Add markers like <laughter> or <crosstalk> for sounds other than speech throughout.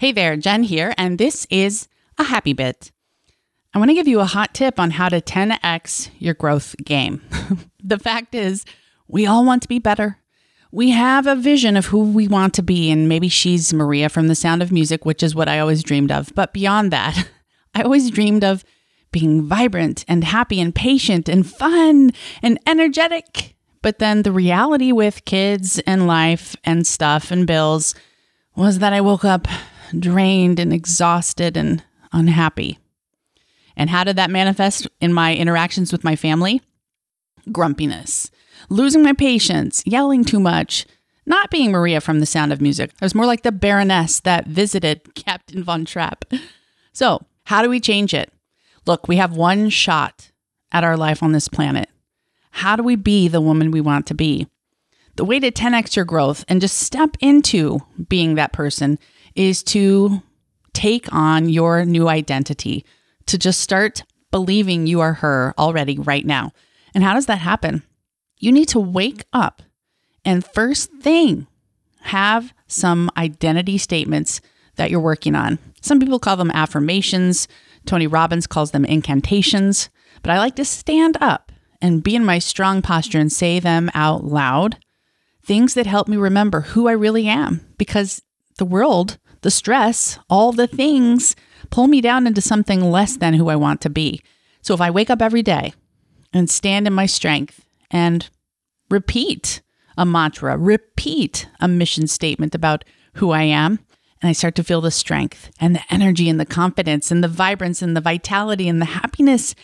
Hey there, Jen here, and this is a happy bit. I want to give you a hot tip on how to 10x your growth game. <laughs> the fact is, we all want to be better. We have a vision of who we want to be, and maybe she's Maria from The Sound of Music, which is what I always dreamed of. But beyond that, <laughs> I always dreamed of being vibrant and happy and patient and fun and energetic. But then the reality with kids and life and stuff and bills was that I woke up drained and exhausted and unhappy. And how did that manifest in my interactions with my family? Grumpiness, losing my patience, yelling too much, not being Maria from The Sound of Music. I was more like the Baroness that visited <laughs> Captain Von Trapp. So, how do we change it? Look, we have one shot at our life on this planet. How do we be the woman we want to be? The way to 10x your growth and just step into being that person is to take on your new identity, to just start believing you are her already right now. And how does that happen? You need to wake up and first thing, have some identity statements that you're working on. Some people call them affirmations. Tony Robbins calls them incantations. But I like to stand up and be in my strong posture and say them out loud. Things that help me remember who I really am because the world the stress, all the things pull me down into something less than who I want to be. So if I wake up every day and stand in my strength and repeat a mantra, repeat a mission statement about who I am, and I start to feel the strength and the energy and the confidence and the vibrance and the vitality and the happiness.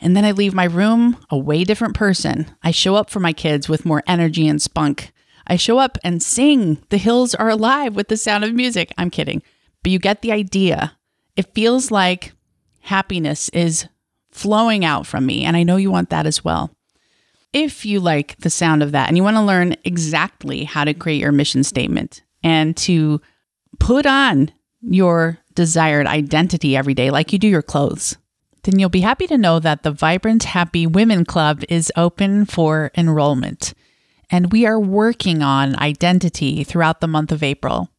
And then I leave my room a way different person. I show up for my kids with more energy and spunk. I show up and sing The Hills Are Alive with the sound of music. I'm kidding, but you get the idea. It feels like happiness is flowing out from me, and I know you want that as well. If you like the sound of that and you want to learn exactly how to create your mission statement and to put on your desired identity every day, like you do your clothes, then you'll be happy to know that the Vibrant Happy Women Club is open for enrollment and we are working on identity throughout the month of April.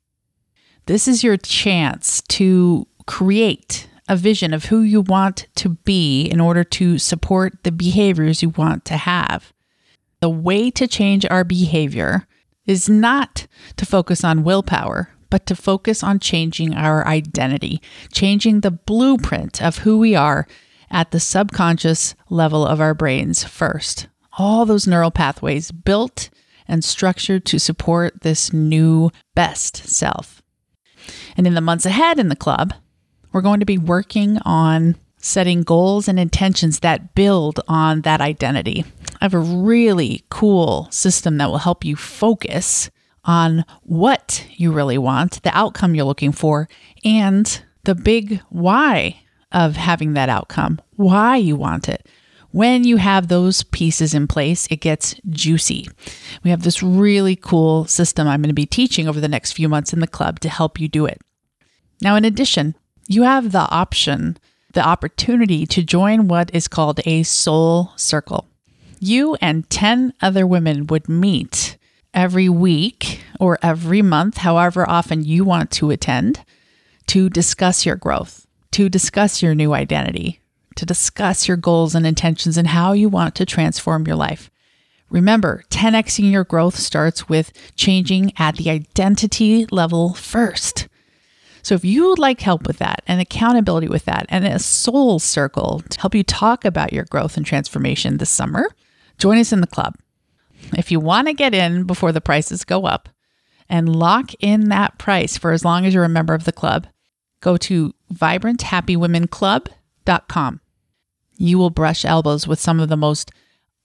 This is your chance to create a vision of who you want to be in order to support the behaviors you want to have. The way to change our behavior is not to focus on willpower, but to focus on changing our identity, changing the blueprint of who we are at the subconscious level of our brains first all those neural pathways built and structured to support this new best self. And in the months ahead in the club, we're going to be working on setting goals and intentions that build on that identity. I have a really cool system that will help you focus on what you really want, the outcome you're looking for, and the big why of having that outcome, why you want it. When you have those pieces in place, it gets juicy. We have this really cool system I'm going to be teaching over the next few months in the club to help you do it. Now, in addition, you have the option, the opportunity to join what is called a soul circle. You and 10 other women would meet every week or every month, however often you want to attend, to discuss your growth, to discuss your new identity, to discuss your goals and intentions and how you want to transform your life. Remember, 10xing your growth starts with changing at the identity level first. So, if you would like help with that and accountability with that and a soul circle to help you talk about your growth and transformation this summer, join us in the club. If you want to get in before the prices go up and lock in that price for as long as you're a member of the club, go to vibranthappywomenclub.com you will brush elbows with some of the most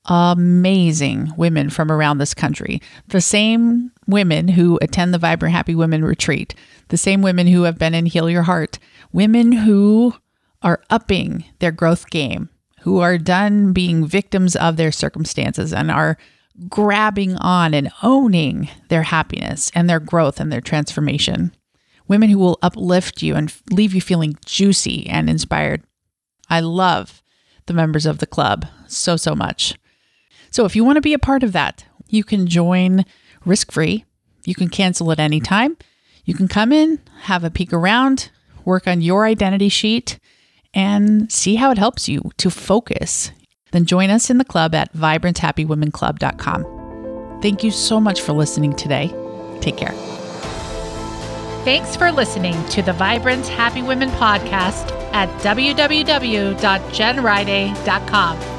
amazing women from around this country. The same women who attend the Vibrant Happy Women Retreat, the same women who have been in Heal Your Heart, women who are upping their growth game, who are done being victims of their circumstances and are grabbing on and owning their happiness and their growth and their transformation. Women who will uplift you and leave you feeling juicy and inspired. I love the members of the club so, so much. So if you want to be a part of that, you can join risk free. You can cancel at any time. You can come in, have a peek around, work on your identity sheet, and see how it helps you to focus. Then join us in the club at vibranthappywomenclub.com. Thank you so much for listening today. Take care. Thanks for listening to the Vibrant Happy Women podcast at www.jenriday.com.